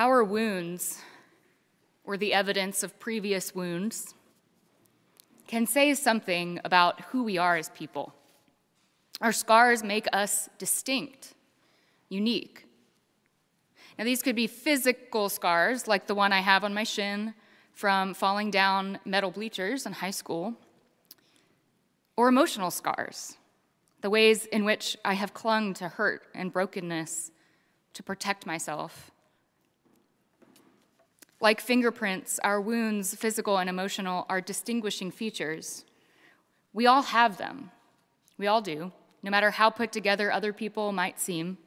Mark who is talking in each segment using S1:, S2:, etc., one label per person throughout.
S1: Our wounds, or the evidence of previous wounds, can say something about who we are as people. Our scars make us distinct, unique. Now, these could be physical scars, like the one I have on my shin from falling down metal bleachers in high school, or emotional scars, the ways in which I have clung to hurt and brokenness to protect myself. Like fingerprints, our wounds, physical and emotional, are distinguishing features. We all have them. We all do, no matter how put together other people might seem.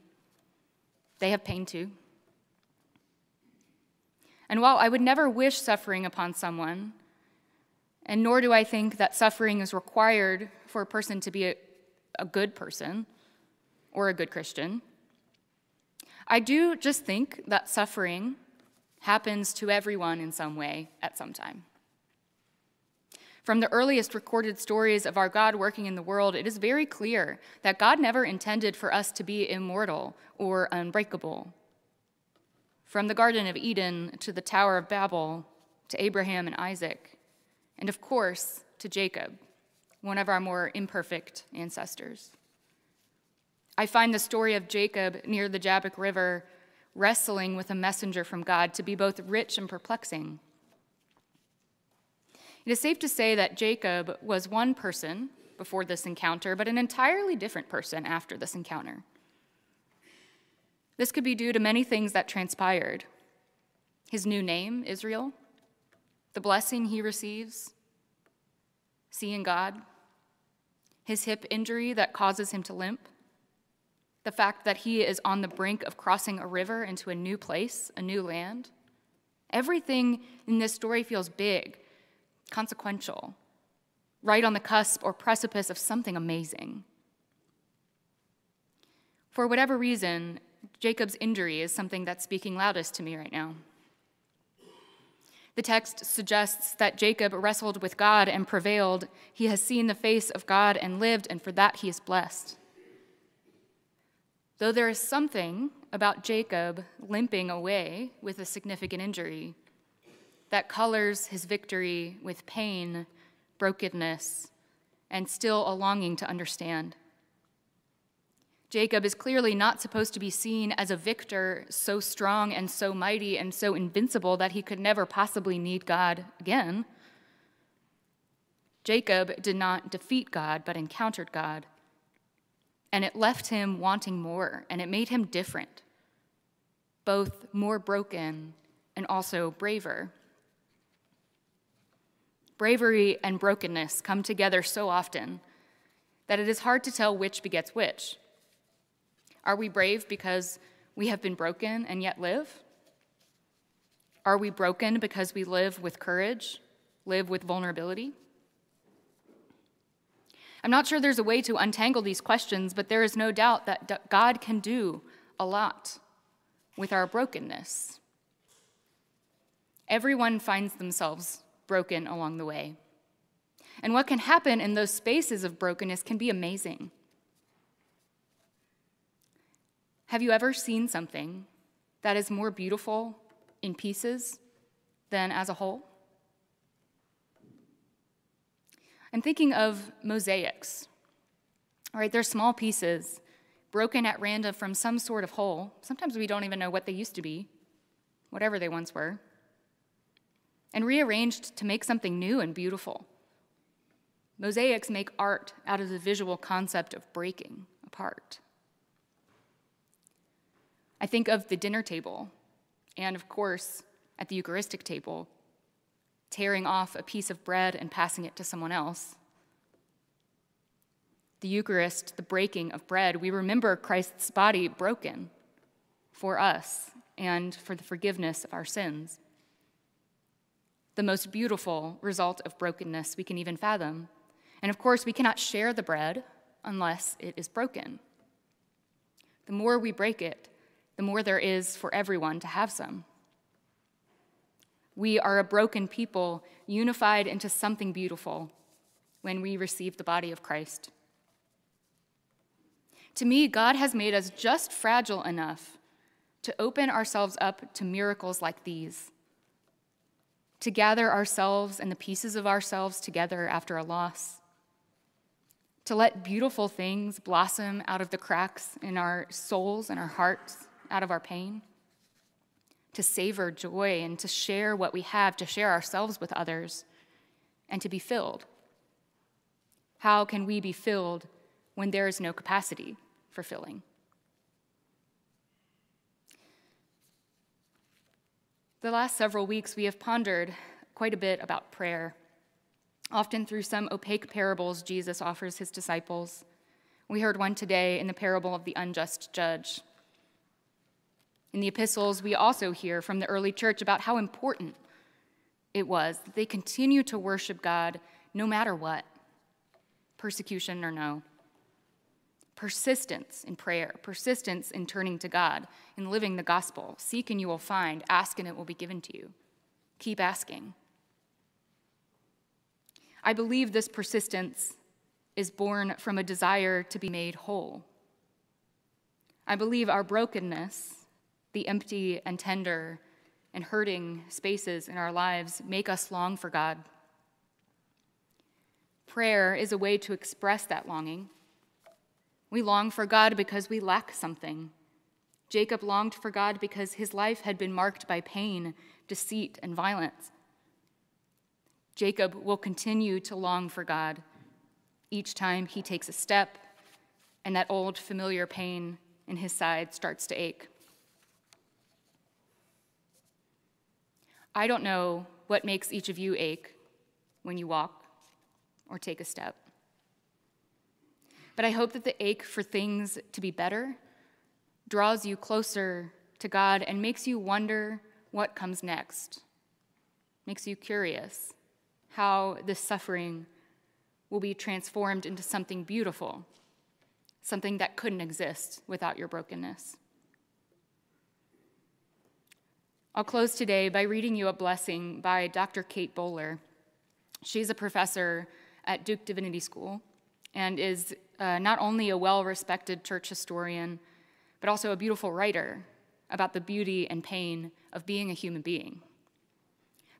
S1: They have pain too. And while I would never wish suffering upon someone, and nor do I think that suffering is required for a person to be a, a good person or a good Christian, I do just think that suffering happens to everyone in some way at some time. From the earliest recorded stories of our God working in the world, it is very clear that God never intended for us to be immortal or unbreakable. From the Garden of Eden to the Tower of Babel to Abraham and Isaac, and of course to Jacob, one of our more imperfect ancestors. I find the story of Jacob near the Jabbok River wrestling with a messenger from God to be both rich and perplexing. It is safe to say that Jacob was one person before this encounter, but an entirely different person after this encounter. This could be due to many things that transpired his new name, Israel, the blessing he receives, seeing God, his hip injury that causes him to limp, the fact that he is on the brink of crossing a river into a new place, a new land. Everything in this story feels big, consequential, right on the cusp or precipice of something amazing. For whatever reason, Jacob's injury is something that's speaking loudest to me right now. The text suggests that Jacob wrestled with God and prevailed. He has seen the face of God and lived, and for that he is blessed. Though there is something about Jacob limping away with a significant injury that colors his victory with pain, brokenness, and still a longing to understand. Jacob is clearly not supposed to be seen as a victor so strong and so mighty and so invincible that he could never possibly need God again. Jacob did not defeat God, but encountered God and it left him wanting more, and it made him different, both more broken and also braver. Bravery and brokenness come together so often that it is hard to tell which begets which. Are we brave because we have been broken and yet live? Are we broken because we live with courage, live with vulnerability? I'm not sure there's a way to untangle these questions, but there is no doubt that God can do a lot with our brokenness. Everyone finds themselves broken along the way. And what can happen in those spaces of brokenness can be amazing. Have you ever seen something that is more beautiful in pieces than as a whole? I'm thinking of mosaics. All right, they're small pieces broken at random from some sort of whole. Sometimes we don't even know what they used to be, whatever they once were, and rearranged to make something new and beautiful. Mosaics make art out of the visual concept of breaking apart. I think of the dinner table, and of course, at the Eucharistic table, tearing off a piece of bread and passing it to someone else. The Eucharist, the breaking of bread, we remember Christ's body broken for us and for the forgiveness of our sins. The most beautiful result of brokenness we can even fathom. And of course, we cannot share the bread unless it is broken. The more we break it, the more there is for everyone to have some. We are a broken people unified into something beautiful when we receive the body of Christ. To me, God has made us just fragile enough to open ourselves up to miracles like these, to gather ourselves and the pieces of ourselves together after a loss, to let beautiful things blossom out of the cracks in our souls and our hearts, out of our pain, to savor joy and to share what we have, to share ourselves with others, and to be filled. How can we be filled when there is no capacity for filling? The last several weeks, we have pondered quite a bit about prayer. Often through some opaque parables Jesus offers his disciples. We heard one today in the parable of the unjust judge. In the epistles, we also hear from the early church about how important it was that they continue to worship God no matter what, persecution or no persistence in prayer, persistence in turning to God, in living the gospel. Seek and you will find, ask and it will be given to you. Keep asking. I believe this persistence is born from a desire to be made whole. I believe our brokenness, the empty and tender and hurting spaces in our lives, make us long for God. Prayer is a way to express that longing we long for God because we lack something. Jacob longed for God because his life had been marked by pain, deceit, and violence. Jacob will continue to long for God each time he takes a step and that old familiar pain in his side starts to ache. I don't know what makes each of you ache when you walk or take a step. But I hope that the ache for things to be better draws you closer to God and makes you wonder what comes next, makes you curious how this suffering will be transformed into something beautiful, something that couldn't exist without your brokenness. I'll close today by reading you a blessing by Dr. Kate Bowler. She's a professor at Duke Divinity School and is uh, not only a well respected church historian, but also a beautiful writer about the beauty and pain of being a human being.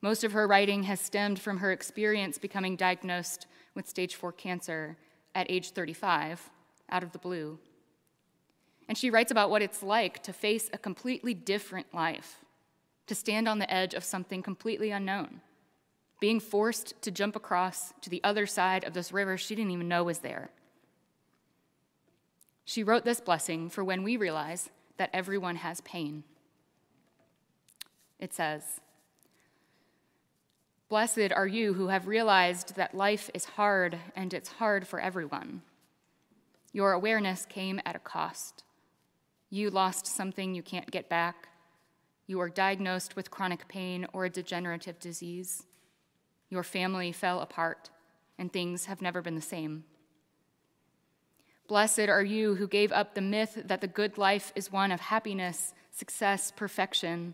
S1: Most of her writing has stemmed from her experience becoming diagnosed with stage 4 cancer at age 35, out of the blue. And she writes about what it's like to face a completely different life, to stand on the edge of something completely unknown, being forced to jump across to the other side of this river she didn't even know was there. She wrote this blessing for when we realize that everyone has pain. It says, Blessed are you who have realized that life is hard and it's hard for everyone. Your awareness came at a cost. You lost something you can't get back. You are diagnosed with chronic pain or a degenerative disease. Your family fell apart, and things have never been the same. Blessed are you who gave up the myth that the good life is one of happiness, success, perfection,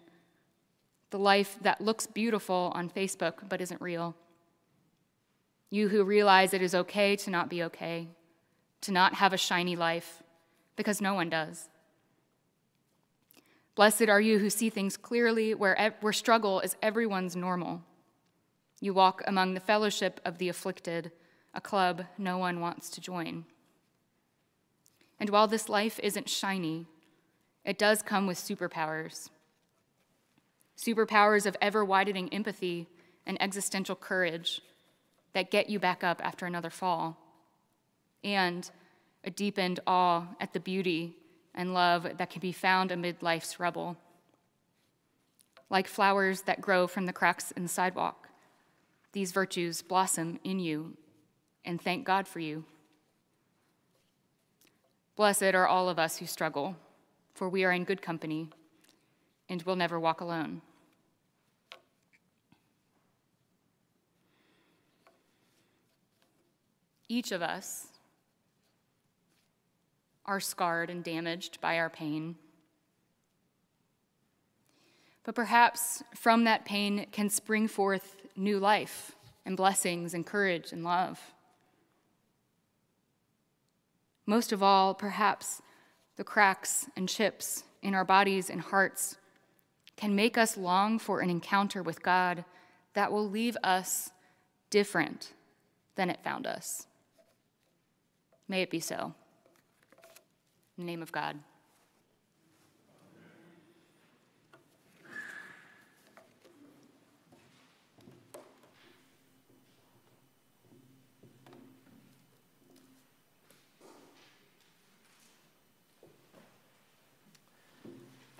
S1: the life that looks beautiful on Facebook but isn't real. You who realize it is okay to not be okay, to not have a shiny life, because no one does. Blessed are you who see things clearly, where, where struggle is everyone's normal. You walk among the fellowship of the afflicted, a club no one wants to join. And while this life isn't shiny, it does come with superpowers. Superpowers of ever widening empathy and existential courage that get you back up after another fall, and a deepened awe at the beauty and love that can be found amid life's rubble. Like flowers that grow from the cracks in the sidewalk, these virtues blossom in you, and thank God for you. Blessed are all of us who struggle, for we are in good company and will never walk alone. Each of us are scarred and damaged by our pain. But perhaps from that pain can spring forth new life and blessings and courage and love. Most of all, perhaps the cracks and chips in our bodies and hearts can make us long for an encounter with God that will leave us different than it found us. May it be so. Name of God.